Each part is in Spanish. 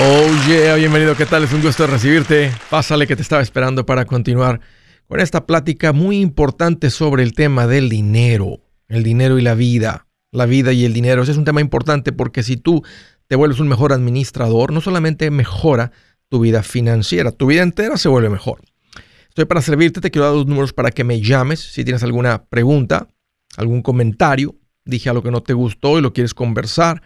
Oh yeah, bienvenido, ¿qué tal? Es un gusto recibirte. Pásale que te estaba esperando para continuar con esta plática muy importante sobre el tema del dinero, el dinero y la vida, la vida y el dinero. Ese es un tema importante porque si tú te vuelves un mejor administrador, no solamente mejora tu vida financiera, tu vida entera se vuelve mejor. Estoy para servirte, te quiero dar dos números para que me llames si tienes alguna pregunta, algún comentario, dije algo que no te gustó y lo quieres conversar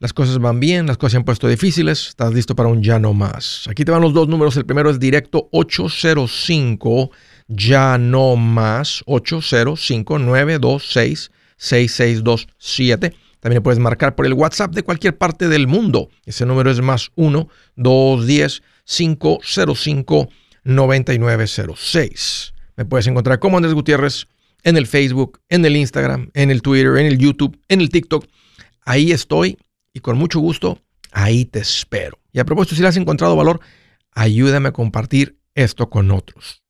las cosas van bien, las cosas se han puesto difíciles, estás listo para un ya no más. Aquí te van los dos números, el primero es directo 805 ya no más 805 926 6627. También puedes marcar por el WhatsApp de cualquier parte del mundo. Ese número es más 1 210 505 9906. Me puedes encontrar como Andrés Gutiérrez en el Facebook, en el Instagram, en el Twitter, en el YouTube, en el TikTok. Ahí estoy y con mucho gusto ahí te espero. Y a propósito, si le has encontrado valor, ayúdame a compartir esto con otros.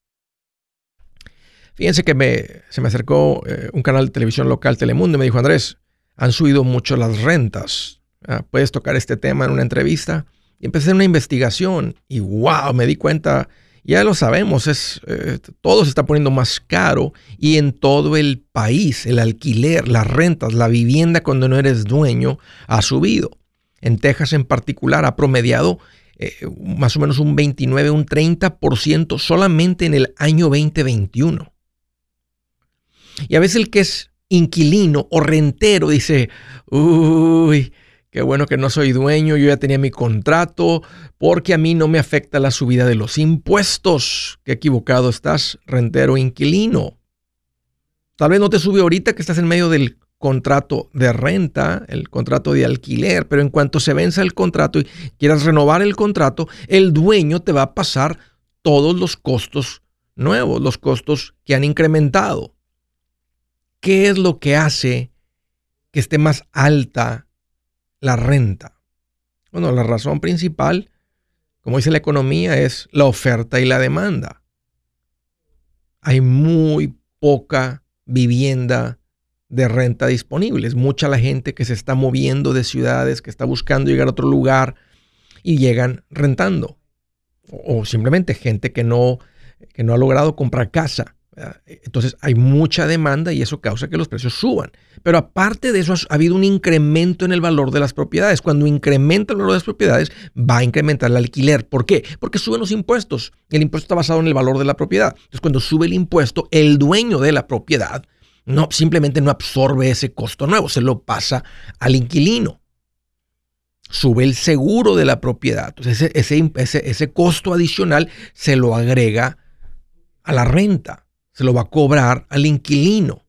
Fíjense que se me acercó eh, un canal de televisión local, Telemundo, y me dijo, Andrés, han subido mucho las rentas. Ah, ¿Puedes tocar este tema en una entrevista? Y empecé una investigación y wow, me di cuenta ya lo sabemos, es, eh, todo se está poniendo más caro y en todo el país el alquiler, las rentas, la vivienda cuando no eres dueño ha subido. En Texas en particular ha promediado eh, más o menos un 29, un 30% solamente en el año 2021. Y a veces el que es inquilino o rentero dice, uy, Qué bueno que no soy dueño, yo ya tenía mi contrato, porque a mí no me afecta la subida de los impuestos. Qué equivocado estás, rentero inquilino. Tal vez no te sube ahorita que estás en medio del contrato de renta, el contrato de alquiler, pero en cuanto se venza el contrato y quieras renovar el contrato, el dueño te va a pasar todos los costos nuevos, los costos que han incrementado. ¿Qué es lo que hace que esté más alta la renta? Bueno, la razón principal, como dice la economía, es la oferta y la demanda. Hay muy poca vivienda de renta disponible. Es mucha la gente que se está moviendo de ciudades, que está buscando llegar a otro lugar y llegan rentando. O, simplemente gente que no, que no ha logrado comprar casa entonces hay mucha demanda y eso causa que los precios suban. Pero aparte de eso ha habido un incremento en el valor de las propiedades. Cuando incrementa el valor de las propiedades va a incrementar el alquiler. ¿Por qué? Porque suben los impuestos. El impuesto está basado en el valor de la propiedad. Entonces cuando sube el impuesto, el dueño de la propiedad no, simplemente no absorbe ese costo nuevo, se lo pasa al inquilino. Sube el seguro de la propiedad. Entonces ese, ese, ese costo adicional se lo agrega a la renta se lo va a cobrar al inquilino.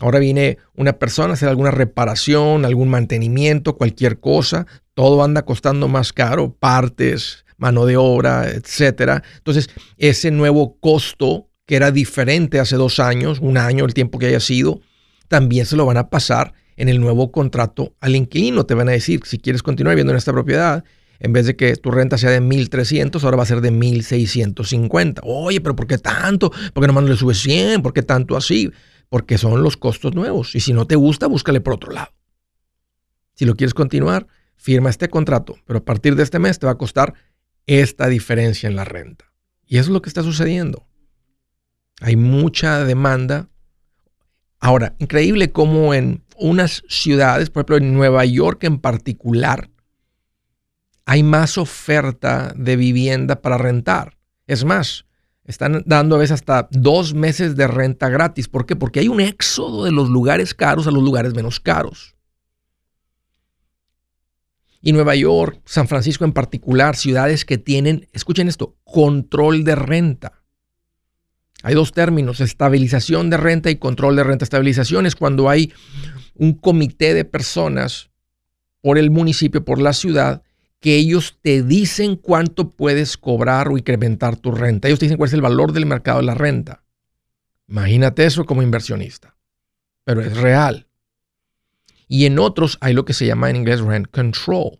Ahora viene una persona a hacer alguna reparación, algún mantenimiento, cualquier cosa, todo anda costando más caro, partes, mano de obra, etcétera. Entonces, ese nuevo costo que era diferente hace dos años, un año, el tiempo que haya sido, también se lo van a pasar en el nuevo contrato al inquilino. Te van a decir, si quieres continuar viviendo en esta propiedad, en vez de que tu renta sea de 1.300, ahora va a ser de 1.650. Oye, pero ¿por qué tanto? ¿Por qué nomás no le subes 100? ¿Por qué tanto así? Porque son los costos nuevos. Y si no te gusta, búscale por otro lado. Si lo quieres continuar, firma este contrato. Pero a partir de este mes te va a costar esta diferencia en la renta. Y eso es lo que está sucediendo. Hay mucha demanda. Ahora, increíble cómo en unas ciudades, por ejemplo en Nueva York en particular, hay más oferta de vivienda para rentar. Es más, están dando a veces hasta dos meses de renta gratis. ¿Por qué? Porque hay un éxodo de los lugares caros a los lugares menos caros. Y Nueva York, San Francisco en particular, ciudades que tienen, escuchen esto, control de renta. Hay dos términos, estabilización de renta y control de renta. Estabilización es cuando hay un comité de personas por el municipio, por la ciudad, que ellos te dicen cuánto puedes cobrar o incrementar tu renta. Ellos te dicen cuál es el valor del mercado de la renta. Imagínate eso como inversionista. Pero es real. Y en otros hay lo que se llama en inglés rent control,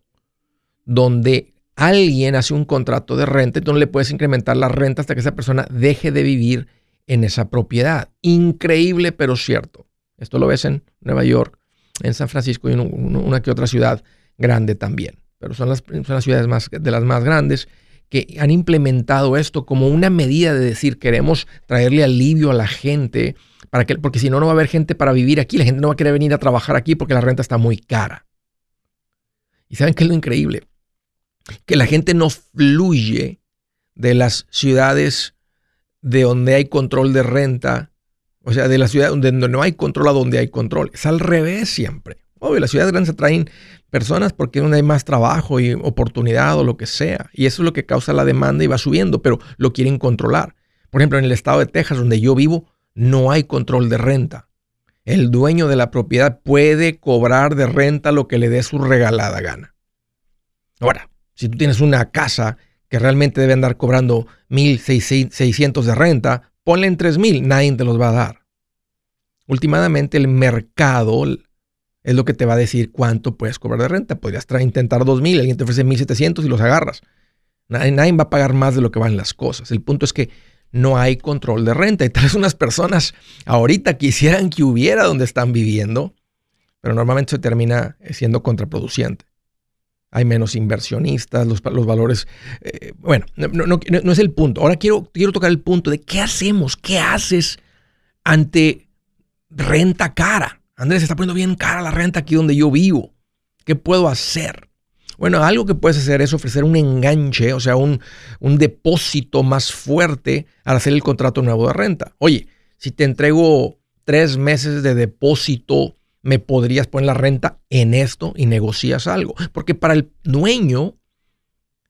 donde alguien hace un contrato de renta, donde le puedes incrementar la renta hasta que esa persona deje de vivir en esa propiedad. Increíble, pero cierto. Esto lo ves en Nueva York, en San Francisco y en una que otra ciudad grande también. Pero son las, son las ciudades más, de las más grandes, que han implementado esto como una medida de decir queremos traerle alivio a la gente, para que, porque si no, no va a haber gente para vivir aquí, la gente no va a querer venir a trabajar aquí porque la renta está muy cara. ¿Y saben qué es lo increíble? Que la gente no fluye de las ciudades de donde hay control de renta, o sea, de la ciudad donde no hay control a donde hay control. Es al revés siempre. Obvio, las ciudades grandes atraen personas porque donde hay más trabajo y oportunidad o lo que sea. Y eso es lo que causa la demanda y va subiendo, pero lo quieren controlar. Por ejemplo, en el estado de Texas, donde yo vivo, no hay control de renta. El dueño de la propiedad puede cobrar de renta lo que le dé su regalada gana. Ahora, si tú tienes una casa que realmente debe andar cobrando 1.600 de renta, ponle en 3.000, nadie te los va a dar. Últimamente el mercado es lo que te va a decir cuánto puedes cobrar de renta. Podrías intentar 2.000, alguien te ofrece 1.700 y los agarras. Nadie, nadie, va a pagar más de lo que van las cosas. El punto es que no hay control de renta. Y tal vez unas personas ahorita quisieran que hubiera donde están viviendo, pero normalmente se termina siendo contraproducente hay menos inversionistas, los, valores... Eh, bueno, no, es el punto. Ahora quiero, quiero tocar el punto de qué hacemos, qué haces ante renta cara. Andrés, se está poniendo bien cara la renta aquí donde yo vivo. ¿Qué puedo hacer? Bueno, algo que puedes hacer es ofrecer un enganche, o sea, un, depósito más fuerte al hacer el contrato nuevo de renta. Oye, si te entrego tres meses de depósito me podrías poner la renta en esto y negocias algo. Porque para el dueño,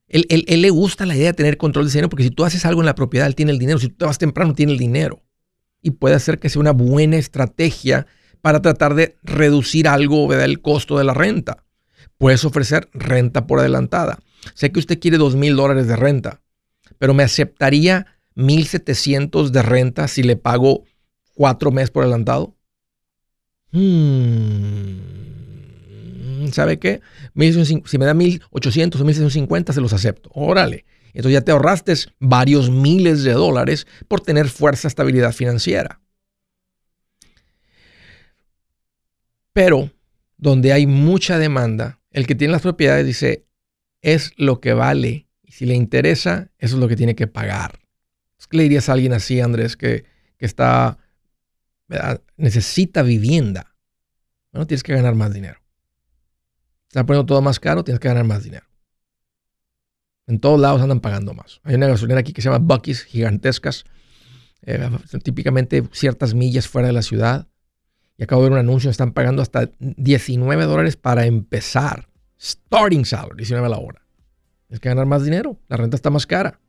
él, le gusta la idea de tener control de dinero, porque si tú haces algo en la propiedad, él tiene el dinero. Si tú te vas temprano, tiene el dinero. Y puede hacer que sea una buena estrategia para tratar de reducir algo del costo de la renta. Puedes ofrecer renta por adelantada. Sé que usted quiere dos mil dólares de renta, pero me aceptaría 1.700 de renta si le pago cuatro meses por adelantado. Hmm. ¿Sabe qué? Si me da 1800 o 1650, se los acepto. Órale. Entonces ya te ahorraste varios miles de dólares por tener fuerza, estabilidad financiera. Pero donde hay mucha demanda, el que tiene las propiedades dice, es lo que vale. Y si le interesa, eso es lo que tiene que pagar. ¿Qué le dirías a alguien así, Andrés, que, que está necesita vivienda. Bueno, tienes que ganar más dinero. Está poniendo todo más caro, tienes que ganar más dinero. En todos lados andan pagando más. Hay una gasolinera aquí que se llama Bucky's, gigantescas, eh, típicamente ciertas millas fuera de la ciudad. Y acabo de ver un anuncio, están pagando hasta 19 dólares para empezar. Starting salary, 19 a la hora. Tienes que ganar más dinero, la renta está más cara.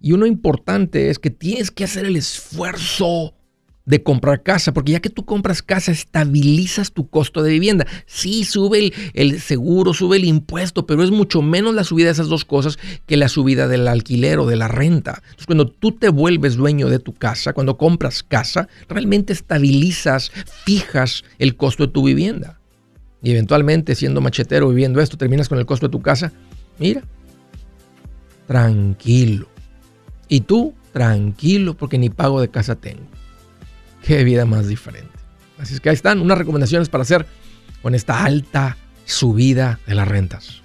Y uno importante es que tienes que hacer el esfuerzo de comprar casa, porque ya que tú compras casa, estabilizas tu costo de vivienda. Sí, sube el, seguro, sube el impuesto, pero es mucho menos la subida de esas dos cosas que la subida del alquiler o de la renta. Entonces, cuando tú te vuelves dueño de tu casa, cuando compras casa, realmente estabilizas, fijas el costo de tu vivienda. Y eventualmente, siendo machetero viviendo esto, terminas con el costo de tu casa. Mira, tranquilo. Y tú, tranquilo, porque ni pago de casa tengo. Qué vida más diferente. Así es que ahí están unas recomendaciones para hacer con esta alta subida de las rentas.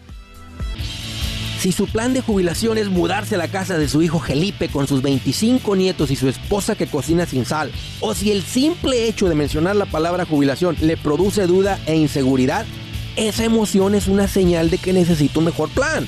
Si su plan de jubilación es mudarse a la casa de su hijo Felipe con sus 25 nietos y su esposa que cocina sin sal, o si el simple hecho de mencionar la palabra jubilación le produce duda e inseguridad, esa emoción es una señal de que necesita un mejor plan.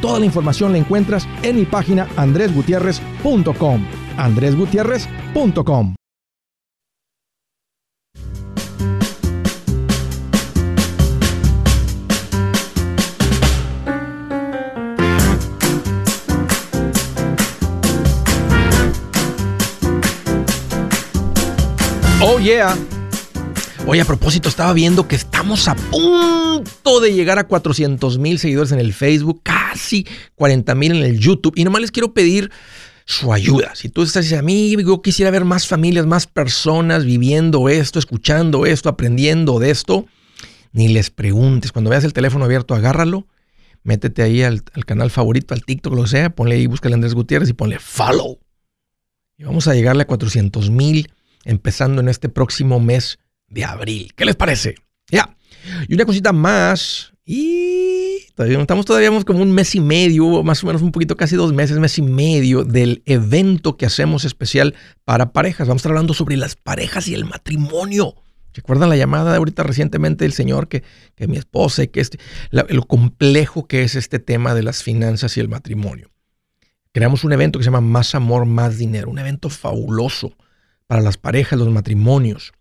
Toda la información la encuentras en mi página andresgutierrez.com. andresgutierrez.com. Oh yeah. Oye, a propósito, estaba viendo que estamos a punto de llegar a 400 mil seguidores en el Facebook, casi 40 mil en el YouTube. Y nomás les quiero pedir su ayuda. Si tú estás diciendo, a mí yo quisiera ver más familias, más personas viviendo esto, escuchando esto, aprendiendo de esto, ni les preguntes. Cuando veas el teléfono abierto, agárralo, métete ahí al, canal favorito, al TikTok, lo sea, ponle ahí, búscale a Andrés Gutiérrez y ponle follow. Y vamos a llegarle a 400 mil empezando en este próximo mes de abril. ¿Qué les parece? Ya. Y una cosita más. Y todavía estamos todavía como un mes y medio, más o menos un poquito, casi dos meses, mes y medio del evento que hacemos especial para parejas. Vamos a estar hablando sobre las parejas y el matrimonio. ¿Recuerdan la llamada de ahorita recientemente del señor que, que mi esposa y que este, lo complejo que es este tema de las finanzas y el matrimonio? Creamos un evento que se llama Más Amor, Más Dinero, un evento fabuloso para las parejas, los matrimonios.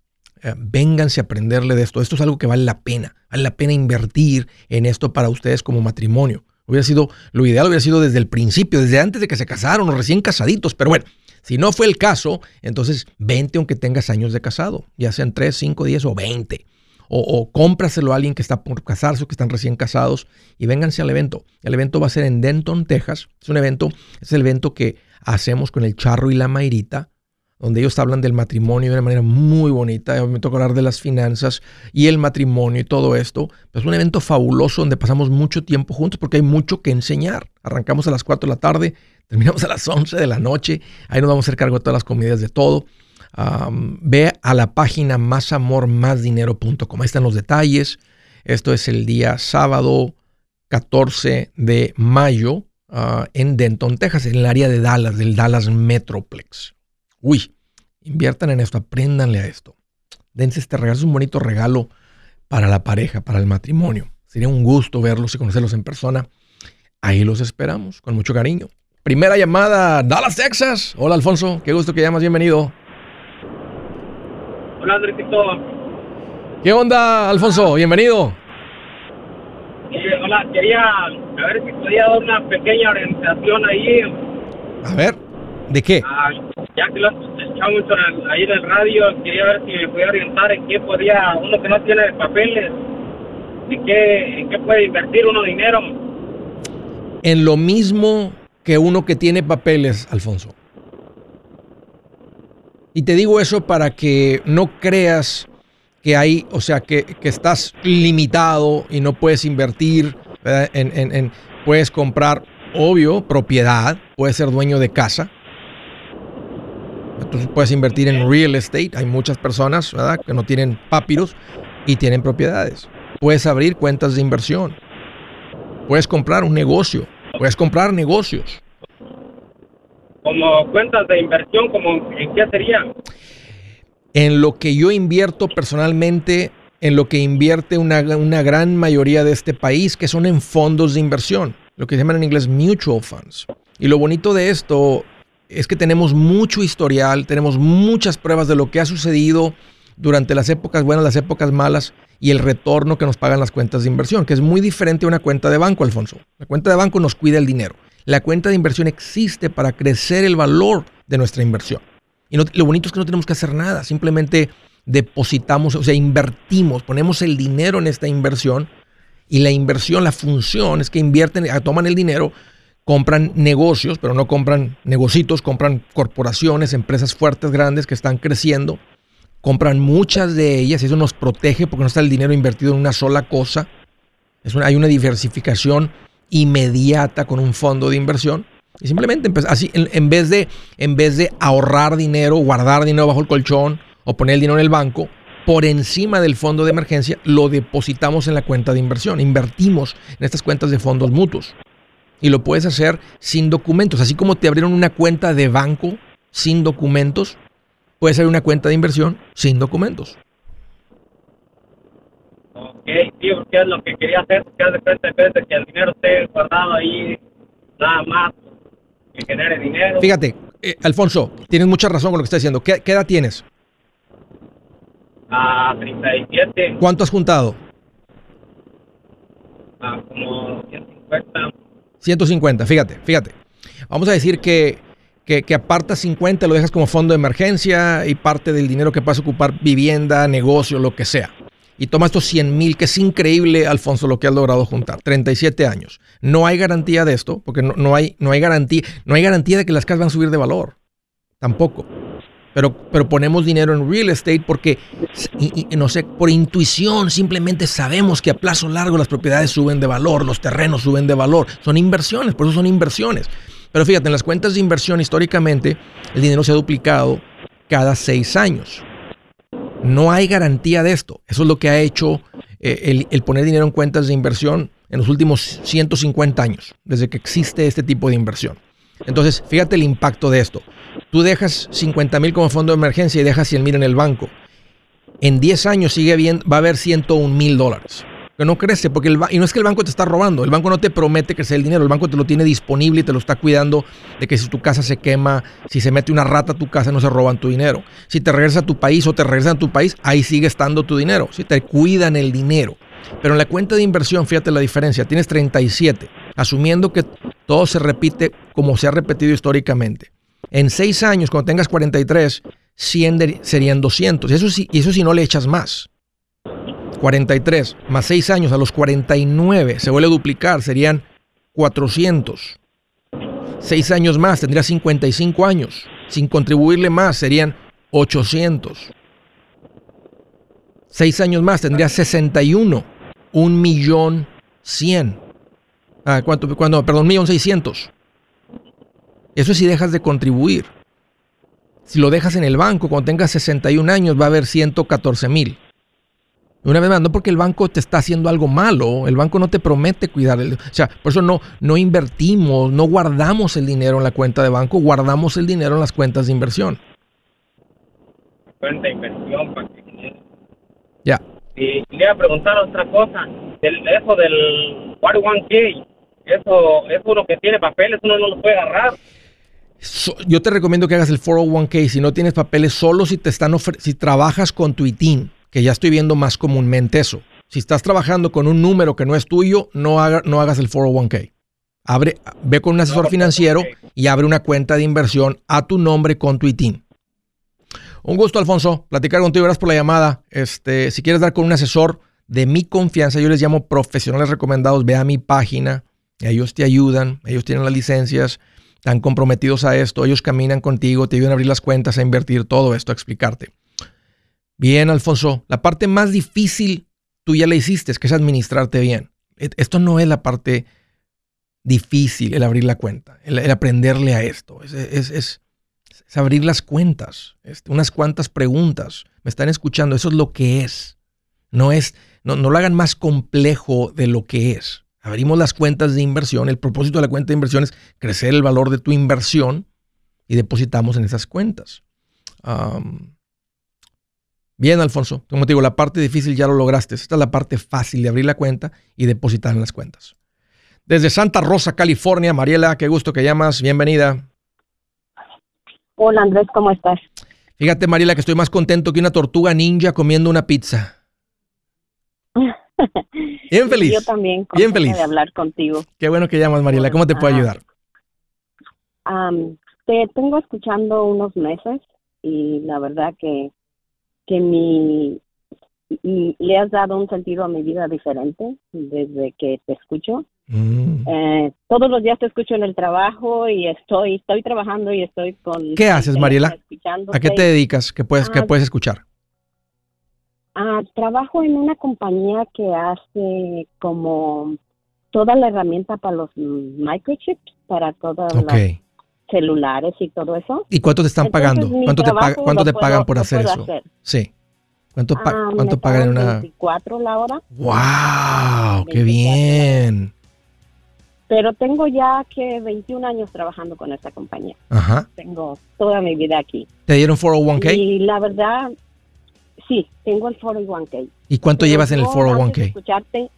Eh, vénganse a aprenderle de esto. Esto es algo que vale la pena. Vale la pena invertir en esto para ustedes como matrimonio. Hubiera sido, lo ideal hubiera sido desde el principio, desde antes de que se casaron o recién casaditos. Pero bueno, si no fue el caso, entonces vente aunque tengas años de casado, ya sean 3, 5, 10 o 20. O, o, cómpraselo a alguien que está por casarse o que están recién casados y vénganse al evento. El evento va a ser en Denton, Texas. Es un evento, es el evento que hacemos con el Charro y la Mairita donde ellos hablan del matrimonio de una manera muy bonita. Me toca hablar de las finanzas y el matrimonio y todo esto. Es un evento fabuloso donde pasamos mucho tiempo juntos porque hay mucho que enseñar. Arrancamos a las 4 de la tarde, terminamos a las 11 de la noche. Ahí nos vamos a hacer cargo de todas las comidas de todo. ve a la página másamormásdinero.com. Ahí están los detalles. Esto es el día sábado 14 de mayo ah, en Denton, Texas, en el área de Dallas, del Dallas Metroplex. Uy, inviertan en esto, apréndanle a esto. Dense este regalo, es un bonito regalo para la pareja, para el matrimonio. Sería un gusto verlos y conocerlos en persona. Ahí los esperamos, con mucho cariño. Primera llamada, Dallas, Texas. Hola, Alfonso. Qué gusto que llamas. Bienvenido. Hola, Andresito. ¿Qué onda, Alfonso? Bienvenido. Eh, hola, quería a ver si podía dar una pequeña orientación ahí. A ver. ¿De qué? Ah, ya que lo escuchamos ahí en el radio, quería ver si me podía orientar en qué podía, uno que no tiene papeles, en qué, en qué puede invertir uno dinero. En lo mismo que uno que tiene papeles, Alfonso. Y te digo eso para que no creas que hay, o sea, que, que estás limitado y no puedes invertir, en, en, en, puedes comprar, obvio, propiedad, puedes ser dueño de casa, entonces puedes invertir en real estate. Hay muchas personas ¿verdad? que no tienen papiros y tienen propiedades. Puedes abrir cuentas de inversión. Puedes comprar un negocio. Puedes comprar negocios. Como cuentas de inversión, como ¿en qué serían? En lo que yo invierto personalmente, en lo que invierte una, una gran mayoría de este país, que son en fondos de inversión, lo que se llaman en inglés mutual funds. Y lo bonito de esto es que tenemos mucho historial, tenemos muchas pruebas de lo que ha sucedido durante las épocas buenas, las épocas malas y el retorno que nos pagan las cuentas de inversión, que es muy diferente a una cuenta de banco, Alfonso. La cuenta de banco nos cuida el dinero. La cuenta de inversión existe para crecer el valor de nuestra inversión. Y lo bonito es que no tenemos que hacer nada, simplemente depositamos, o sea, invertimos, ponemos el dinero en esta inversión y la inversión, la función es que invierten, toman el dinero compran negocios, pero no compran negocitos, compran corporaciones, empresas fuertes, grandes que están creciendo. Compran muchas de ellas y eso nos protege porque no está el dinero invertido en una sola cosa. Hay una diversificación inmediata con un fondo de inversión. Y simplemente así, en vez de ahorrar dinero, guardar dinero bajo el colchón o poner el dinero en el banco, por encima del fondo de emergencia, lo depositamos en la cuenta de inversión. Invertimos en estas cuentas de fondos mutuos. Y lo puedes hacer sin documentos. Así como te abrieron una cuenta de banco sin documentos, puedes abrir una cuenta de inversión sin documentos. Ok, sí, porque es lo que quería hacer, porque hace cuenta de que el dinero esté guardado ahí, nada más, que genere dinero. Fíjate, eh, Alfonso, tienes mucha razón con lo que estás diciendo. ¿Qué, edad tienes? A 37. ¿Cuánto has juntado? Ah, como 150. 150, fíjate, fíjate. Vamos a decir que, que, que, apartas 50, lo dejas como fondo de emergencia y parte del dinero que puedas ocupar vivienda, negocio, lo que sea. Y toma estos 100 mil, que es increíble, Alfonso, lo que has logrado juntar. 37 años. No hay garantía de esto, porque no, no, hay, no hay garantía. No hay garantía de que las casas van a subir de valor. Tampoco. Pero, pero ponemos dinero en real estate porque, no sé, por intuición simplemente sabemos que a plazo largo las propiedades suben de valor, los terrenos suben de valor. Son inversiones, por eso son inversiones. Pero fíjate, en las cuentas de inversión históricamente el dinero se ha duplicado cada seis años. No hay garantía de esto. Eso es lo que ha hecho eh, el, el, poner dinero en cuentas de inversión en los últimos 150 años, desde que existe este tipo de inversión. Entonces, fíjate el impacto de esto. Tú dejas 50 mil como fondo de emergencia y dejas 100 mil en el banco. En 10 años sigue bien, va a haber 101 mil dólares. Que no crece, porque el y no es que el banco te está robando, el banco no te promete que sea el dinero, el banco te lo tiene disponible y te lo está cuidando de que si tu casa se quema, si se mete una rata a tu casa, no se roban tu dinero. Si te regresas a tu país o te regresan a tu país, ahí sigue estando tu dinero. Si te cuidan el dinero. Pero en la cuenta de inversión, fíjate la diferencia, tienes 37, asumiendo que todo se repite como se ha repetido históricamente. En seis años, cuando tengas 43, 100 serían 200. Eso sí, eso si no le echas más. 43 más 6 años, a los 49 se vuelve a duplicar, serían 400. 6 años más, tendría 55 años. Sin contribuirle más, serían 800. 6 años más, tendría 61. Un millón 100. Ah, ¿cuánto? Perdón, un millón 600. Eso es si dejas de contribuir. Si lo dejas en el banco, cuando tengas 61 años, va a haber 114 mil. Una vez más, no porque el banco te está haciendo algo malo, el banco no te promete cuidar. El, o sea, por eso no, no invertimos, no guardamos el dinero en la cuenta de banco, guardamos el dinero en las cuentas de inversión. Cuenta de inversión, para que... Ya. Y le iba a preguntar otra cosa, del, eso del 41K, eso, es uno que tiene papeles, uno no lo puede agarrar yo te recomiendo que hagas el 401k si no tienes papeles, solo si te están si trabajas con tu ITIN, que ya estoy viendo más comúnmente eso. Si estás trabajando con un número que no es tuyo, no, haga, no hagas el 401k. Abre, ve con un asesor financiero y abre una cuenta de inversión a tu nombre con tu ITIN. Un gusto, Alfonso, platicar contigo. Gracias por la llamada. Este, si quieres dar con un asesor de mi confianza, yo les llamo profesionales recomendados. Ve a mi página, ellos te ayudan, ellos tienen las licencias están comprometidos a esto, ellos caminan contigo, te ayudan a abrir las cuentas, a invertir todo esto, a explicarte. Bien, Alfonso, la parte más difícil tú ya la hiciste, es que es administrarte bien. Esto no es la parte difícil, el abrir la cuenta, el, aprenderle a esto, es, es, abrir las cuentas, este, unas cuantas preguntas. Me están escuchando, eso es lo que es. No es, no, no lo hagan más complejo de lo que es. Abrimos las cuentas de inversión. El propósito de la cuenta de inversión es crecer el valor de tu inversión y depositamos en esas cuentas. bien, Alfonso. Como te digo, la parte difícil ya lo lograste. Esta es la parte fácil de abrir la cuenta y depositar en las cuentas. Desde Santa Rosa, California, Mariela, qué gusto que llamas. Bienvenida. Hola Andrés, ¿cómo estás? Fíjate, Mariela, que estoy más contento que una tortuga ninja comiendo una pizza. Bien feliz. Yo también. Bien feliz. De hablar contigo. Qué bueno que llamas, Mariela. ¿Cómo te puedo ayudar? te tengo escuchando unos meses y la verdad que, que mi, le has dado un sentido a mi vida diferente desde que te escucho. Mm. Eh, todos los días te escucho en el trabajo y estoy estoy trabajando y estoy con... ¿Qué haces, Mariela? ¿A qué te dedicas? ¿Qué puedes, qué Ah. puedes escuchar? Ah, trabajo en una compañía que hace como toda la herramienta para los microchips, para todos Ok. los celulares y todo eso. ¿Y cuánto te están Entonces, pagando? ¿Cuánto te, paga- cuánto te pagan puedo- por hacer eso? hacer. Sí. ¿Cuánto, pa- Ah, cuánto pagan en una...? 24 la hora, ¡Wow! ¡Qué 24 bien! pero tengo ya que 21 años trabajando con esta compañía. Ajá. Tengo toda mi vida aquí. ¿Te dieron 401k? Y la verdad, sí, tengo el 401k. ¿Y cuánto Pero llevas en el yo, antes de 401k? escucharte,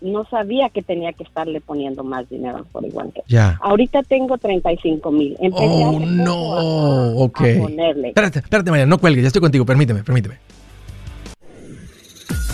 no sabía que tenía que estarle poniendo más dinero al 401k. Ya. Ahorita tengo 35 mil. Empecé Oh, no. a- a- Ok. a ponerle. Espérate, espérate, María, no cuelgues, ya estoy contigo, permíteme, permíteme.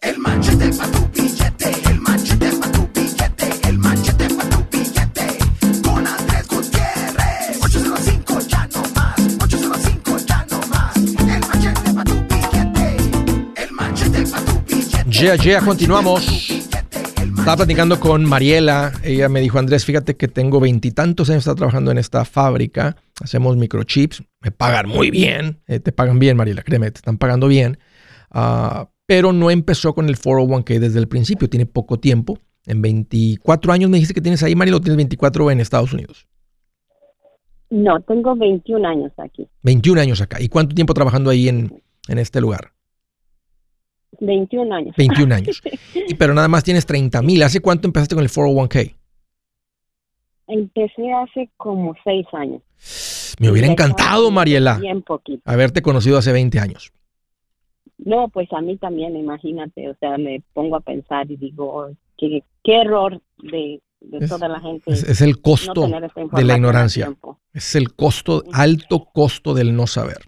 El machete pa' tu billete, el machete pa' tu billete, el machete pa' tu billete. Con Andrés Gutiérrez. 805 ya no más, 805 ya no más. El machete pa' tu billete, el machete pa' tu billete. Ya, ya, continuamos. Estaba platicando con Mariela. Ella me dijo, Andrés, fíjate que tengo veintitantos años está trabajando en esta fábrica. Hacemos microchips. Me pagan muy bien. Eh, te pagan bien, Mariela, créeme, te están pagando bien. Ah, pero no empezó con el 401k desde el principio. Tiene poco tiempo. En 24 años me dijiste que tienes ahí, Mariela, o tienes 24 en Estados Unidos. No, tengo 21 años aquí. 21 años acá. ¿Y cuánto tiempo trabajando ahí en, en este lugar? 21 años. 21 años. Y, pero nada más tienes 30 mil. ¿Hace cuánto empezaste con el 401k? Empecé hace como 6 años. Me hubiera encantado, Mariela, Bien poquito. haberte conocido hace 20 años. No, pues a mí también, imagínate, o sea, me pongo a pensar y digo, qué, qué error de, de Es- toda la gente Es, es el costo de la ignorancia. Es el costo, alto costo del no saber.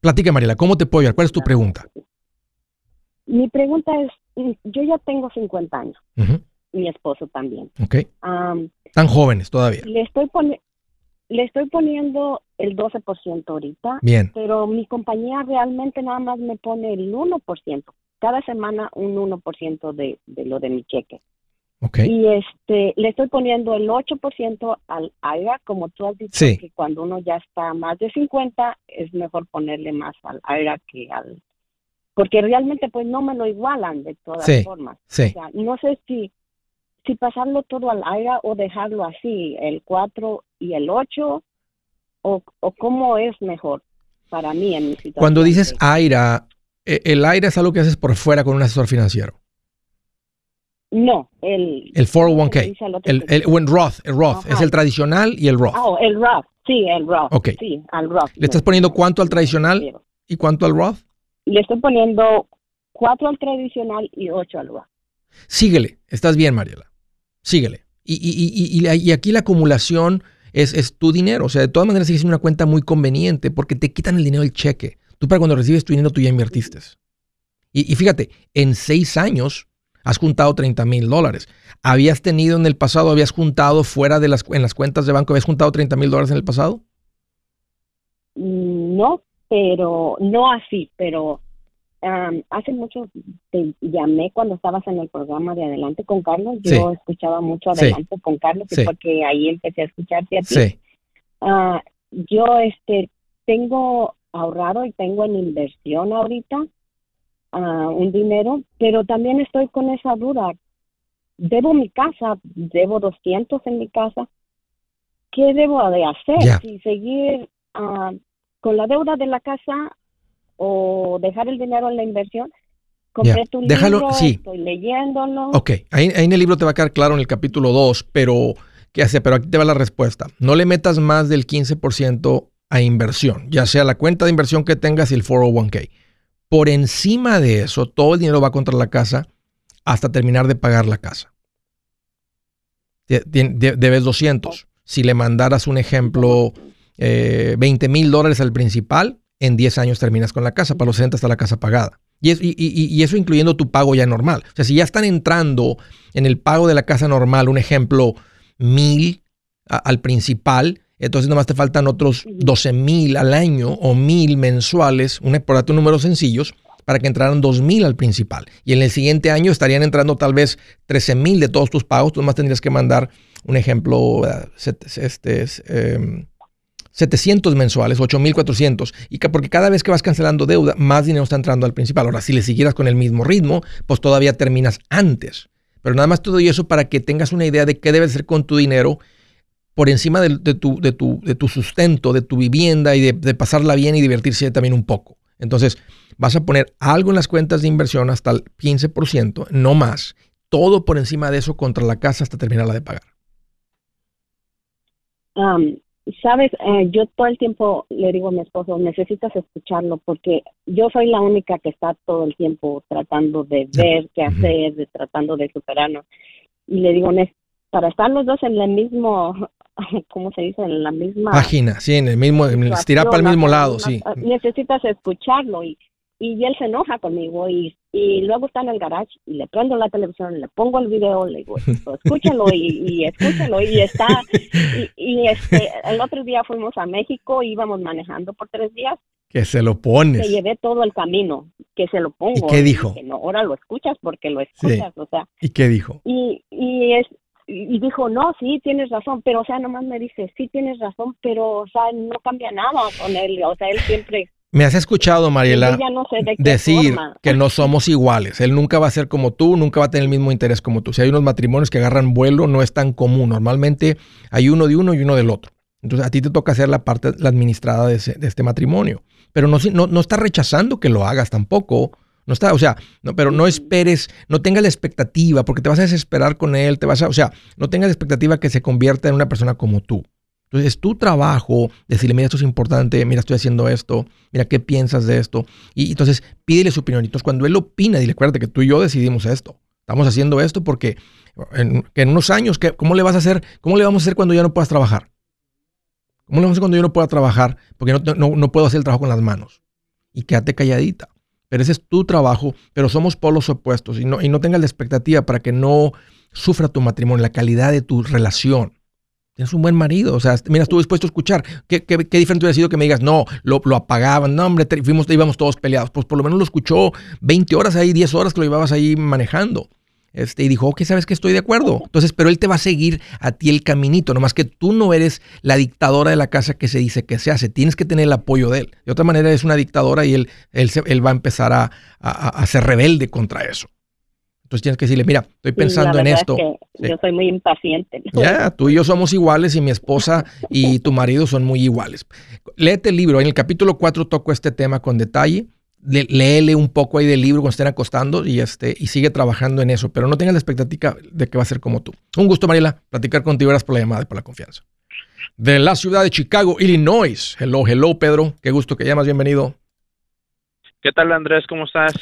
Platica, Mariela, ¿cómo te puedo ayudar? ¿Cuál es tu pregunta? Mi pregunta es, yo ya tengo 50 años, mi esposo también. Ok. Tan jóvenes todavía. le estoy poni- le estoy poniendo el 12% ahorita, Bien. pero mi compañía realmente nada más me pone el 1%. Cada semana un 1% de, de lo de mi cheque. Ok. Y este, le estoy poniendo el 8% al AIRA, como tú has dicho, Sí. que cuando uno ya está más de 50 es mejor ponerle más al AIRA que al... Porque realmente pues no me lo igualan de todas Sí. formas. O Sí. sea, no sé si, si pasarlo todo al AIRA o dejarlo así, el 4 y el 8, o, o cómo es mejor para mí en mi situación. Cuando dices AIRA, eh, el AIRA es algo que haces por fuera con un asesor financiero. No, el... El ¿cómo se 401k. le dice al otro El, el, en Roth, el Roth. Ajá. Es el tradicional y el Roth. Oh, el Roth. Sí, el Roth. Ok. Sí, al Roth. ¿Le estás poniendo cuánto al tradicional y cuánto al Roth? Le estoy poniendo cuatro al tradicional y ocho al Roth. Síguele. Estás bien, Mariela. Síguele. Y, y- y- y- y aquí la acumulación es, es tu dinero. O sea, de todas maneras sigue siendo una cuenta muy conveniente porque te quitan el dinero del cheque. Tú para cuando recibes tu dinero, tú ya invertiste. Y, y fíjate, en seis años has juntado 30 mil dólares. ¿Habías tenido en el pasado, habías juntado fuera de las, en las cuentas de banco, habías juntado 30 mil dólares en el pasado? Mm, No, pero no así, pero am, hace mucho te llamé cuando estabas en el programa de Adelante con Carlos. Yo Sí. escuchaba mucho Sí. Adelante con Carlos Sí. porque ahí empecé a escucharte a ti. Ah, yo este tengo ahorrado y tengo en inversión ahorita ah, un dinero, pero también estoy con esa duda. debo mi casa, debo 200 en mi casa. ¿Qué debo de hacer? Si seguir ah, con la deuda de la casa o dejar el dinero en la inversión. Compré Ya. tu Déjalo- libro, sí. estoy leyéndolo. Ok, ahí, ahí en el libro te va a quedar claro en el capítulo 2, pero ¿qué hace? Pero aquí te va la respuesta. No le metas más del 15% a inversión, ya sea la cuenta de inversión que tengas y el 401k. Por encima de eso, todo el dinero va contra la casa hasta terminar de pagar la casa. De- Debes 200. Si le mandaras un ejemplo, eh, 20 mil dólares al principal, en 10 años terminas con la casa. Para los 60 está la casa pagada. Y, es- y- y- y eso incluyendo tu pago ya normal. O sea, si ya están entrando en el pago de la casa normal, un ejemplo, mil a- al principal, entonces nomás te faltan otros 12 mil al año o mil mensuales, un, por darte números sencillos, para que entraran 2 mil al principal. Y en el siguiente año estarían entrando tal vez 13 mil de todos tus pagos. Tú nomás tendrías que mandar un ejemplo, eh, este, es, em, 700 mensuales, 8400. Y que porque cada vez que vas cancelando deuda, más dinero está entrando al principal. Ahora, si le siguieras con el mismo ritmo, pues todavía terminas antes. Pero nada más te doy eso para que tengas una idea de qué debes hacer con tu dinero por encima de, tu, de, tu, de tu sustento, de tu vivienda y de, pasarla bien y divertirse también un poco. Entonces, vas a poner algo en las cuentas de inversión hasta el 15%, no más. Todo por encima de eso contra la casa hasta terminarla de pagar. Am, Sabes, Eh, yo todo el tiempo le digo a mi esposo, necesitas escucharlo porque yo soy la única que está todo el tiempo tratando de ver qué hacer, de, tratando de superarnos. Y le digo, "Ne- para estar los dos en el mismo, ¿cómo se dice? En la misma Página, sí, en el mismo, estirar para el mismo lado, sí. Necesitas escucharlo y, y él se enoja conmigo y, y luego está en el garage y le prendo la televisión, le pongo el video, le digo, escúchalo y, y escúchalo y está, y, y, este, el otro día fuimos a México, íbamos manejando por tres días, Que se lo pones. llevé todo el camino, que se lo pongo. ¿Y qué dijo? dije, no, ahora lo escuchas porque lo escuchas, o sea, ¿Y qué dijo? y, y es y dijo, no, sí, tienes razón, pero, o sea, nomás me dice, sí, tienes razón, pero, o sea, no cambia nada con él, o sea, él siempre, Me has escuchado, Mariela, no sé de decir forma. que no somos iguales. Él nunca va a ser como tú, nunca va a tener el mismo interés como tú. Si hay unos matrimonios que agarran vuelo, no es tan común. Normalmente hay uno de uno y uno del otro. Entonces a ti te toca hacer la parte, la administrada de, ese- de este matrimonio. Pero no, no, no está rechazando que lo hagas tampoco. No está, o sea, no, pero no esperes, no tengas la expectativa, porque te vas a desesperar con él, te vas a, o sea, no tengas la expectativa que se convierta en una persona como tú. Entonces es tu trabajo decirle, mira, esto es importante, mira, estoy haciendo esto, mira, ¿qué piensas de esto? Y entonces pídele su opinión. Entonces cuando él opina, dile, acuérdate que tú y yo decidimos esto. Estamos haciendo esto porque en, en unos años, ¿qué- ¿cómo le vas a hacer? ¿Cómo le vamos a hacer cuando ya no puedas trabajar? ¿Cómo le vamos a hacer cuando yo no pueda trabajar? Porque no, no, no puedo hacer el trabajo con las manos. Y quédate calladita. Pero ese es tu trabajo, pero somos polos opuestos y no, y no tengas la expectativa para que no sufra tu matrimonio, la calidad de tu relación. Tienes un buen marido, o sea, mira, estuve dispuesto a escuchar. ¿Qué, qué, diferente hubiera sido que me digas, no, lo, apagaban, no, hombre, fuimos, íbamos todos peleados? Pues por lo menos lo escuchó 20 horas ahí, 10 horas que lo llevabas ahí manejando. Este, y dijo, ok, sabes que estoy de acuerdo. Entonces, pero él te va a seguir a ti el caminito, nomás que tú no eres la dictadora de la casa que se dice que se hace. Tienes que tener el apoyo de él. De otra manera, es una dictadora y él, él, él va a empezar a, a- a ser rebelde contra eso. Entonces tienes que decirle, mira, estoy pensando en esto. es que Sí. Yo soy muy impaciente. Ya, tú y yo somos iguales y mi esposa y tu marido son muy iguales. Léete el libro. En el capítulo 4 toco este tema con detalle. Le- léele un poco ahí del libro cuando estén acostando y, este, y sigue trabajando en eso. Pero no tengas la expectativa de que va a ser como tú. Un gusto, Mariela, platicar contigo. Gracias por la llamada y por la confianza. De la ciudad de Chicago, Illinois. Hello, hello, Pedro. Qué gusto que llamas. Bienvenido. ¿Qué tal, Andrés? ¿Cómo estás?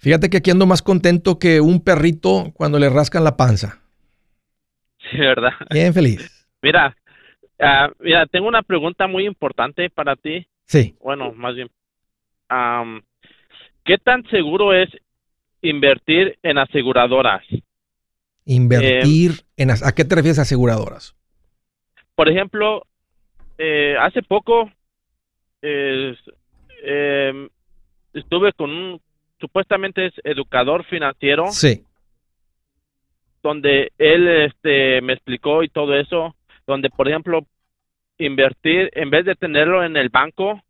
Fíjate que aquí ando más contento que un perrito cuando le rascan la panza. Sí, ¿verdad? Bien feliz. Mira, ah, mira, tengo una pregunta muy importante para ti. Sí. Bueno, más bien, ¿qué tan seguro es invertir en aseguradoras? Invertir en... as- ¿A qué te refieres aseguradoras? Por ejemplo, eh, hace poco eh, em, estuve con un, supuestamente es educador financiero, Sí. donde él este, me explicó y todo eso, donde por ejemplo invertir en vez de tenerlo en el banco,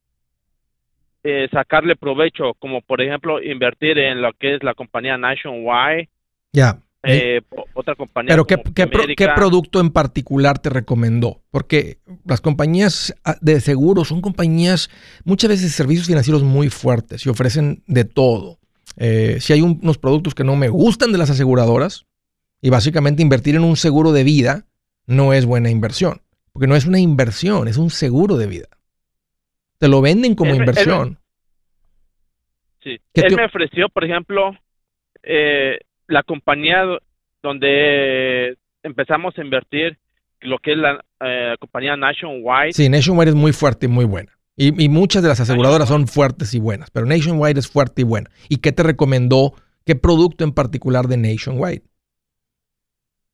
eh, sacarle provecho, como por ejemplo invertir en lo que es la compañía Nationwide Ya. Eh, otra compañía. Pero ¿qué, qué pro- América. qué producto en particular te recomendó? Porque las compañías ah, de seguro son compañías, muchas veces servicios financieros muy fuertes y ofrecen de todo. Eh, si hay un- unos productos que no me gustan de las aseguradoras, y básicamente invertir en un seguro de vida no es buena inversión, porque no es una inversión, es un seguro de vida. Te lo venden como Él me- él inversión. Sí. ¿Qué Él te- me ofreció, por ejemplo, eh, la compañía do- donde empezamos a invertir, lo que es la eh, compañía Nationwide. Sí, Nationwide es muy fuerte y muy buena. Y, y muchas de las aseguradoras son fuertes y buenas, pero Nationwide es fuerte y buena. ¿Y qué te recomendó? ¿Qué producto en particular de Nationwide?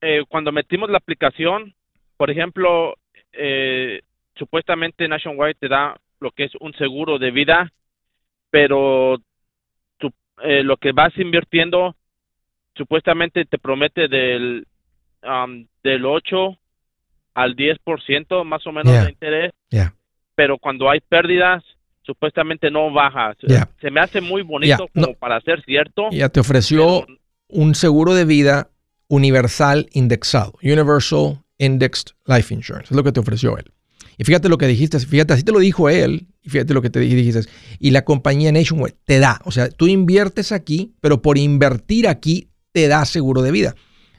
eh, cuando metimos la aplicación, por ejemplo, eh, supuestamente Nationwide te da lo que es un seguro de vida, pero tu- eh, lo que vas invirtiendo supuestamente te promete del, am, del 8 al 10% más o menos Yeah. de interés, pero cuando hay pérdidas, supuestamente no baja. Yeah. Se me hace muy bonito Yeah, no. como para ser cierto. Ya te ofreció pero un seguro de vida universal indexado. Universal Indexed Life Insurance. Es lo que te ofreció él. Y fíjate lo que dijiste, fíjate, así te lo dijo él, y fíjate lo que te dij- dijiste. Y la compañía Nationwide te da, o sea, tú inviertes aquí, pero por invertir aquí te da seguro de vida.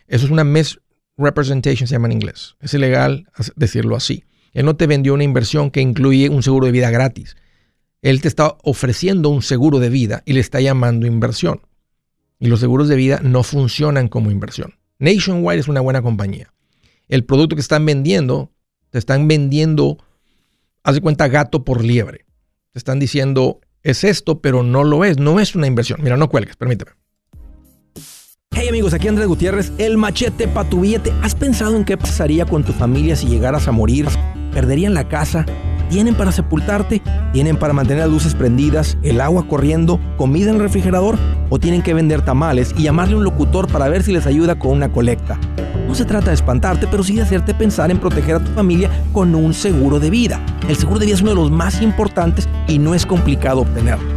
Eso es una misrepresentation, se llama en inglés. Es ilegal decirlo así. Él no te vendió una inversión que incluye un seguro de vida gratis. Él te está ofreciendo un seguro de vida y le está llamando inversión. Y los seguros de vida no funcionan como inversión. Nationwide es una buena compañía. El producto que están vendiendo, te están vendiendo, haz de cuenta, gato por liebre. Te están diciendo, es esto, pero no lo es. No es una inversión. Mira, no cuelgues, permíteme. Hey amigos, aquí Andrés Gutiérrez, el machete para tu billete. ¿Has pensado en qué pasaría con tu familia si llegaras a morir? ¿Perderían la casa? ¿Tienen para sepultarte? ¿Tienen para mantener las luces prendidas, el agua corriendo, comida en el refrigerador? ¿O tienen que vender tamales y llamarle a un locutor para ver si les ayuda con una colecta? No se trata de espantarte, pero sí de hacerte pensar en proteger a tu familia con un seguro de vida. El seguro de vida es uno de los más importantes y no es complicado obtenerlo.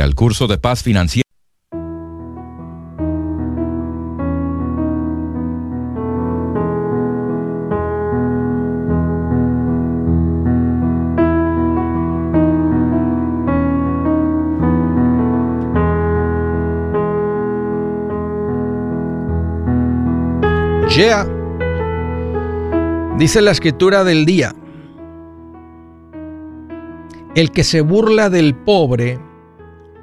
al curso de paz financiera. Yeah. Dice la escritura del día. El que se burla del pobre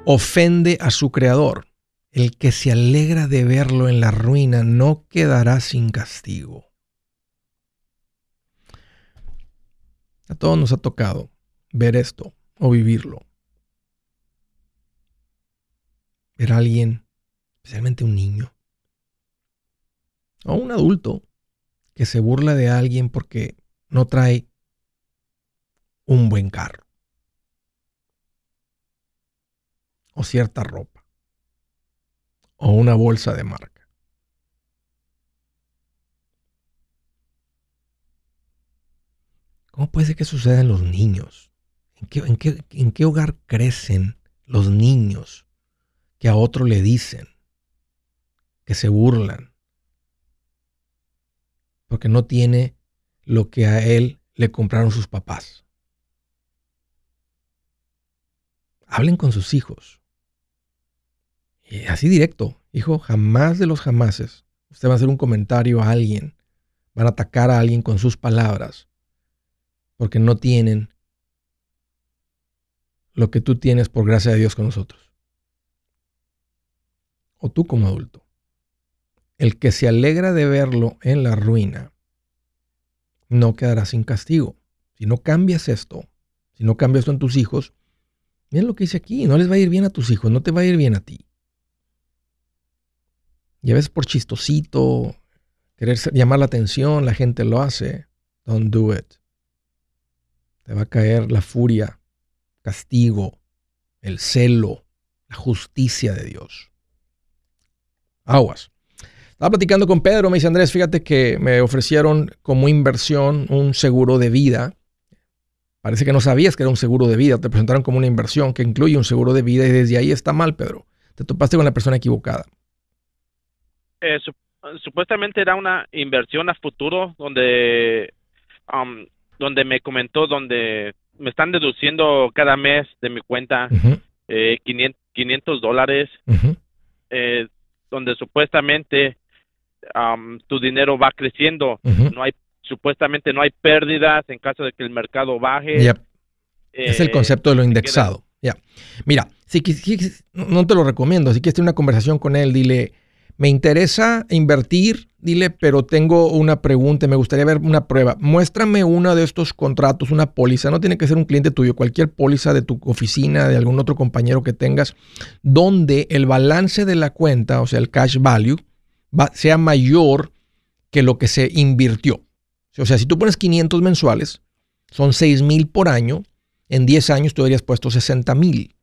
ofende a su creador. El que se alegra de verlo en la ruina no quedará sin castigo. A todos nos ha tocado ver esto o vivirlo. Ver a alguien, especialmente un niño, o un adulto, que se burla de alguien porque no trae un buen carro o cierta ropa o una bolsa de marca. ¿Cómo puede ser que suceda en los niños? ¿En qué, en qué- en qué hogar crecen los niños que a otro le dicen, que se burlan? Porque no tiene lo que a él le compraron sus papás. Hablen con sus hijos. Y así directo, hijo, jamás de los jamases. Usted va a hacer un comentario a alguien, van a atacar a alguien con sus palabras, porque no tienen lo que tú tienes por gracia de Dios con nosotros. O tú como adulto. El que se alegra de verlo en la ruina, no quedará sin castigo. Si no cambias esto, si no cambias esto en tus hijos, Mira lo que dice aquí, no les va a ir bien a tus hijos, no te va a ir bien a ti. Y a veces por chistosito, querer llamar la atención, la gente lo hace. Don't do it. Te va a caer la furia, castigo, el celo, la justicia de Dios. Aguas. Estaba platicando con Pedro, me dice Andrés, fíjate que me ofrecieron como inversión un seguro de vida. Parece que no sabías que era un seguro de vida, te presentaron como una inversión que incluye un seguro de vida y desde ahí está mal, Pedro. Te topaste con la persona equivocada. Eh, sup- supuestamente era una inversión a futuro donde, um, donde me comentó, donde me están deduciendo cada mes de mi cuenta Ujú, eh, 500, 500 dólares, eh, donde supuestamente um, tu dinero va creciendo. No hay, supuestamente no hay pérdidas en caso de que el mercado baje. Yep. Es el Eh, concepto de lo si indexado. Ya. Mira, si, quis- no te lo recomiendo. Si quieres tener una conversación con él, dile, me interesa invertir, dile, pero tengo una pregunta, me gustaría ver una prueba. Muéstrame uno de estos contratos, una póliza. No tiene que ser un cliente tuyo, cualquier póliza de tu oficina, de algún otro compañero que tengas, donde el balance de la cuenta, o sea, el cash value, va- sea mayor que lo que se invirtió. O sea, si tú pones 500 mensuales, son 6 mil por año, en 10 años tú habrías puesto 60 mil.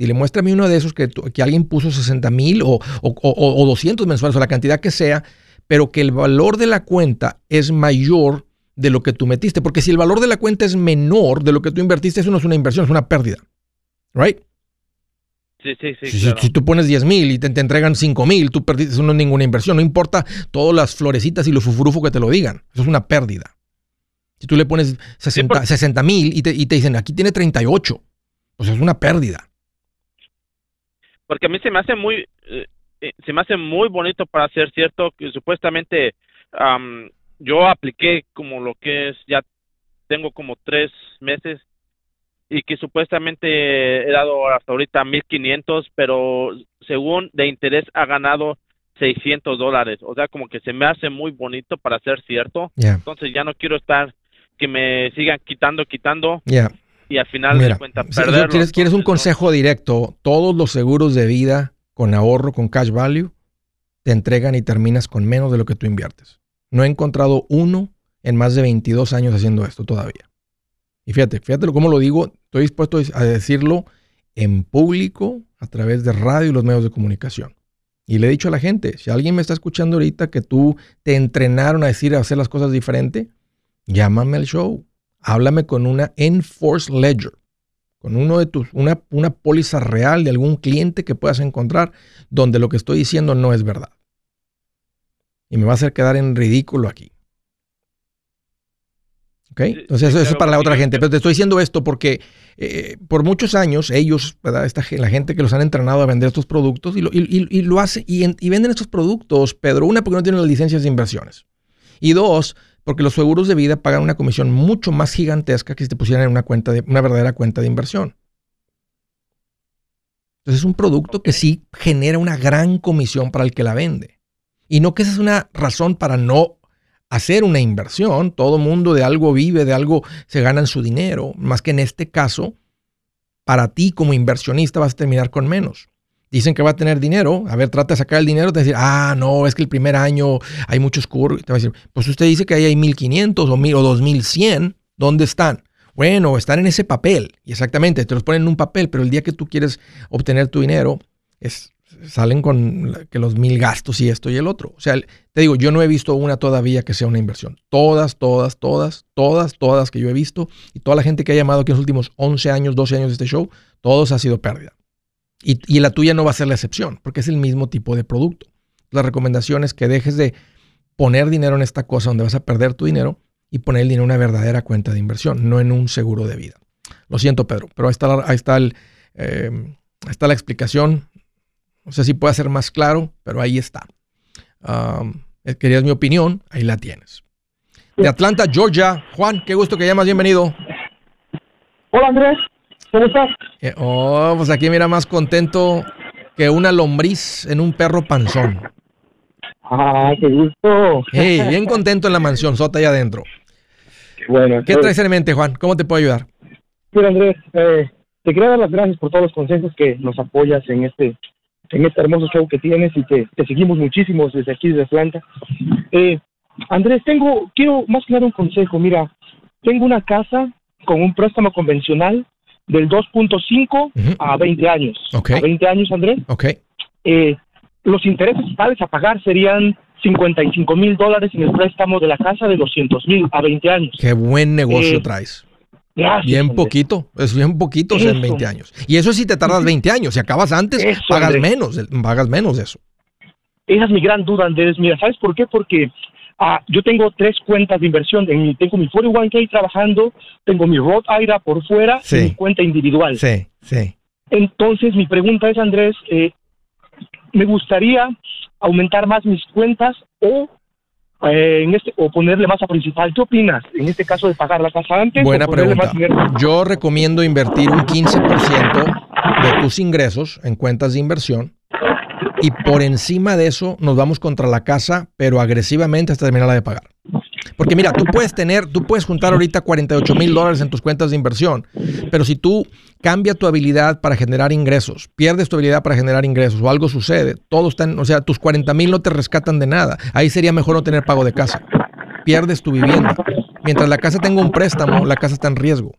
Dile, muéstrame uno de esos que, que alguien puso 60 mil o, o, o- o 200 mensuales o la cantidad que sea, pero que el valor de la cuenta es mayor de lo que tú metiste. Porque si el valor de la cuenta es menor de lo que tú invertiste, eso no es una inversión, es una pérdida. ¿Right? Sí, sí, sí, si, claro. si tú pones 10 mil y te, te entregan 5 mil, tú perdiste, eso no es ninguna inversión. No importa todas las florecitas y los fufurufos que te lo digan. Eso es una pérdida. Si tú le pones 60 mil y te, y te dicen, aquí tiene 38, pues es una pérdida. Porque a mí se me hace muy eh, eh, se me hace muy bonito para ser cierto que supuestamente am, yo apliqué como lo que es ya tengo como tres meses y que supuestamente he dado hasta ahorita 1500 pero según de interés ha ganado 600 dólares. O sea como que se me hace muy bonito para ser cierto. Entonces ya no quiero estar que me sigan quitando quitando. Y al final Mira, de cuenta si- si perderlo quieres, quieres un consejo directo, todos los seguros de vida con ahorro, con cash value, te entregan y terminas con menos de lo que tú inviertes. No he encontrado uno en más de 22 años haciendo esto todavía. Y fíjate, fíjate cómo lo digo, estoy dispuesto a decirlo en público, a través de radio y los medios de comunicación. Y le he dicho a la gente, si alguien me está escuchando ahorita que tú te entrenaron a decir, a hacer las cosas diferente, llámame al show. Háblame con una Enforce Ledger, con uno de tus, una, una póliza real de algún cliente que puedas encontrar donde lo que estoy diciendo no es verdad. Y me va a hacer quedar en ridículo aquí. ¿Ok? Entonces, eso, eso es para la otra gente. Pero te estoy diciendo esto porque eh, por muchos años ellos, ¿verdad? Esta, la gente que los han entrenado a vender estos productos y lo, y, y- y lo y venden estos productos, Pedro, una porque no tienen las licencias de inversiones. Y dos, porque los seguros de vida pagan una comisión mucho más gigantesca que si te pusieran en una cuenta de, una verdadera cuenta de inversión. Entonces es un producto que sí genera una gran comisión para el que la vende. Y no que esa es una razón para no hacer una inversión. Todo mundo de algo vive, de algo se ganan su dinero. Más que en este caso, para ti como inversionista vas a terminar con menos. Dicen que va a tener dinero. A ver, trata de sacar el dinero. Te va a decir, ah, no, es que el primer año hay muchos curvos. Te va a decir, pues usted dice que ahí hay 1500 o, 1000 o 2100. ¿Dónde están? Bueno, están en ese papel. Y exactamente, te los ponen en un papel, pero el día que tú quieres obtener tu dinero, es, salen con que los mil gastos y esto y el otro. O sea, te digo, yo no he visto una todavía que sea una inversión. Todas, todas, todas, todas, todas que yo he visto y toda la gente que ha llamado aquí en los últimos 11 años, 12 años de este show, todos ha sido pérdida. Y, y la tuya no va a ser la excepción, porque es el mismo tipo de producto. La recomendación es que dejes de poner dinero en esta cosa donde vas a perder tu dinero y poner el dinero en una verdadera cuenta de inversión, no en un seguro de vida. Lo siento, Pedro, pero ahí está, la- ahí está, el, eh, está la explicación. No sé si puede ser más claro, pero ahí está. Um, querías mi opinión, ahí la tienes. De Atlanta, Georgia. Juan, qué gusto que llamas, bienvenido. Hola Andrés, ¿cómo estás? Eh, oh, pues aquí mira más contento que una lombriz en un perro panzón. Ah, qué gusto. Hey, bien contento en la mansión, sota ahí adentro. Bueno, ¿Qué pues, traes en mente, Juan? ¿Cómo te puedo ayudar? Mira Andrés, eh, te quería dar las gracias por todos los consejos que nos apoyas en este en este hermoso show que tienes y que te seguimos muchísimo desde aquí, desde Atlanta. Eh, Andrés, tengo, quiero más que nada un consejo. Mira, tengo una casa con un préstamo convencional del 2.5 a 20 años. Ok. A 20 años, Andrés. Ok. Eh, los intereses totales a pagar serían 55 mil dólares en el préstamo de la casa de 200 mil a 20 años. Qué buen negocio Eh, traes. Gracias. Bien Andrés. poquito, es bien poquito o sea, en Eso. 20 años. Y eso sí te tardas 20 años. Si acabas antes, Eso, pagas Andrés. menos, pagas menos de eso. Esa es mi gran duda, Andrés. Mira, ¿sabes por qué? Porque ah, yo tengo tres cuentas de inversión. En mi- tengo mi 41K trabajando, tengo mi Roth IRA por fuera Sí. y mi cuenta individual. Sí, sí. Entonces, mi pregunta es, Andrés, eh, me gustaría aumentar más mis cuentas o eh, en este o ponerle más a principal. ¿Qué opinas en este caso de pagar la casa antes? Buena pregunta. más dinero? Yo recomiendo invertir un 15% de tus ingresos en cuentas de inversión y por encima de eso nos vamos contra la casa, pero agresivamente hasta terminarla de pagar. Porque mira, tú puedes tener, tú puedes juntar ahorita 48 mil dólares en tus cuentas de inversión, pero si tú cambias tu habilidad para generar ingresos, pierdes tu habilidad para generar ingresos o algo sucede, todo está en- o sea, tus 40 mil no te rescatan de nada. Ahí sería mejor no tener pago de casa. Pierdes tu vivienda. Mientras la casa tenga un préstamo, la casa está en riesgo.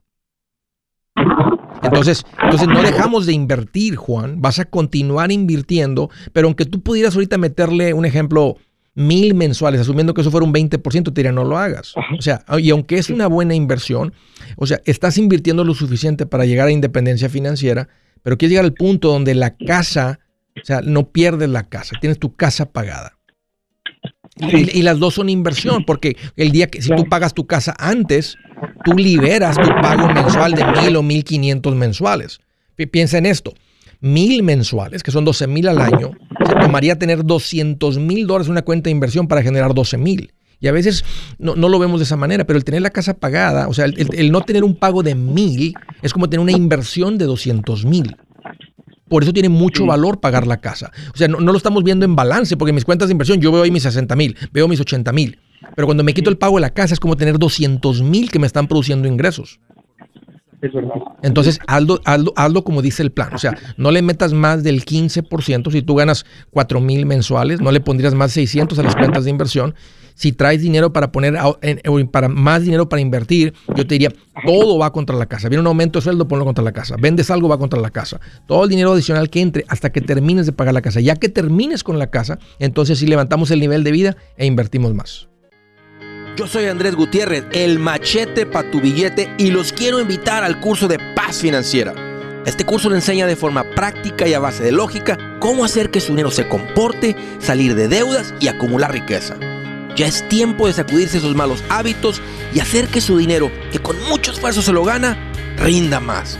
Entonces, entonces no dejamos de invertir, Juan. Vas a continuar invirtiendo, pero aunque tú pudieras ahorita meterle un ejemplo mil mensuales, asumiendo que eso fuera un 20%, te diría no lo hagas. O sea, y aunque es una buena inversión, o sea, estás invirtiendo lo suficiente para llegar a independencia financiera, pero quieres llegar al punto donde la casa, o sea, no pierdes la casa, tienes tu casa pagada. Y, y las dos son inversión, porque el día que si tú pagas tu casa antes, tú liberas tu pago mensual de mil o mil quinientos mensuales. Pi- Piensa en esto. Mil mensuales, que son 12 mil al año, se tomaría tener 200 mil dólares en una cuenta de inversión para generar 12 mil. Y a veces no, no lo vemos de esa manera, pero el tener la casa pagada, o sea, el, el- el no tener un pago de mil es como tener una inversión de 200 mil. Por eso tiene mucho valor pagar la casa. O sea, no, no lo estamos viendo en balance, porque mis cuentas de inversión, yo veo ahí mis 60 mil, veo mis 80 mil. Pero cuando me quito el pago de la casa es como tener 200 mil que me están produciendo ingresos. Entonces, hazlo, hazlo, hazlo como dice el plan. O sea, no le metas más del 15%. Si tú ganas 4 mil mensuales, no le pondrías más 600 a las cuentas de inversión. Si traes dinero para poner, para más dinero para invertir, yo te diría, todo va contra la casa. Viene un aumento de sueldo, ponlo contra la casa. Vendes algo, va contra la casa. Todo el dinero adicional que entre hasta que termines de pagar la casa. Ya que termines con la casa, entonces sí levantamos el nivel de vida e invertimos más. Yo soy Andrés Gutiérrez, el machete para tu billete y los quiero invitar al curso de paz financiera. Este curso le enseña de forma práctica y a base de lógica cómo hacer que su dinero se comporte, salir de deudas y acumular riqueza. Ya es tiempo de sacudirse esos malos hábitos y hacer que su dinero, que con mucho esfuerzo se lo gana, rinda más.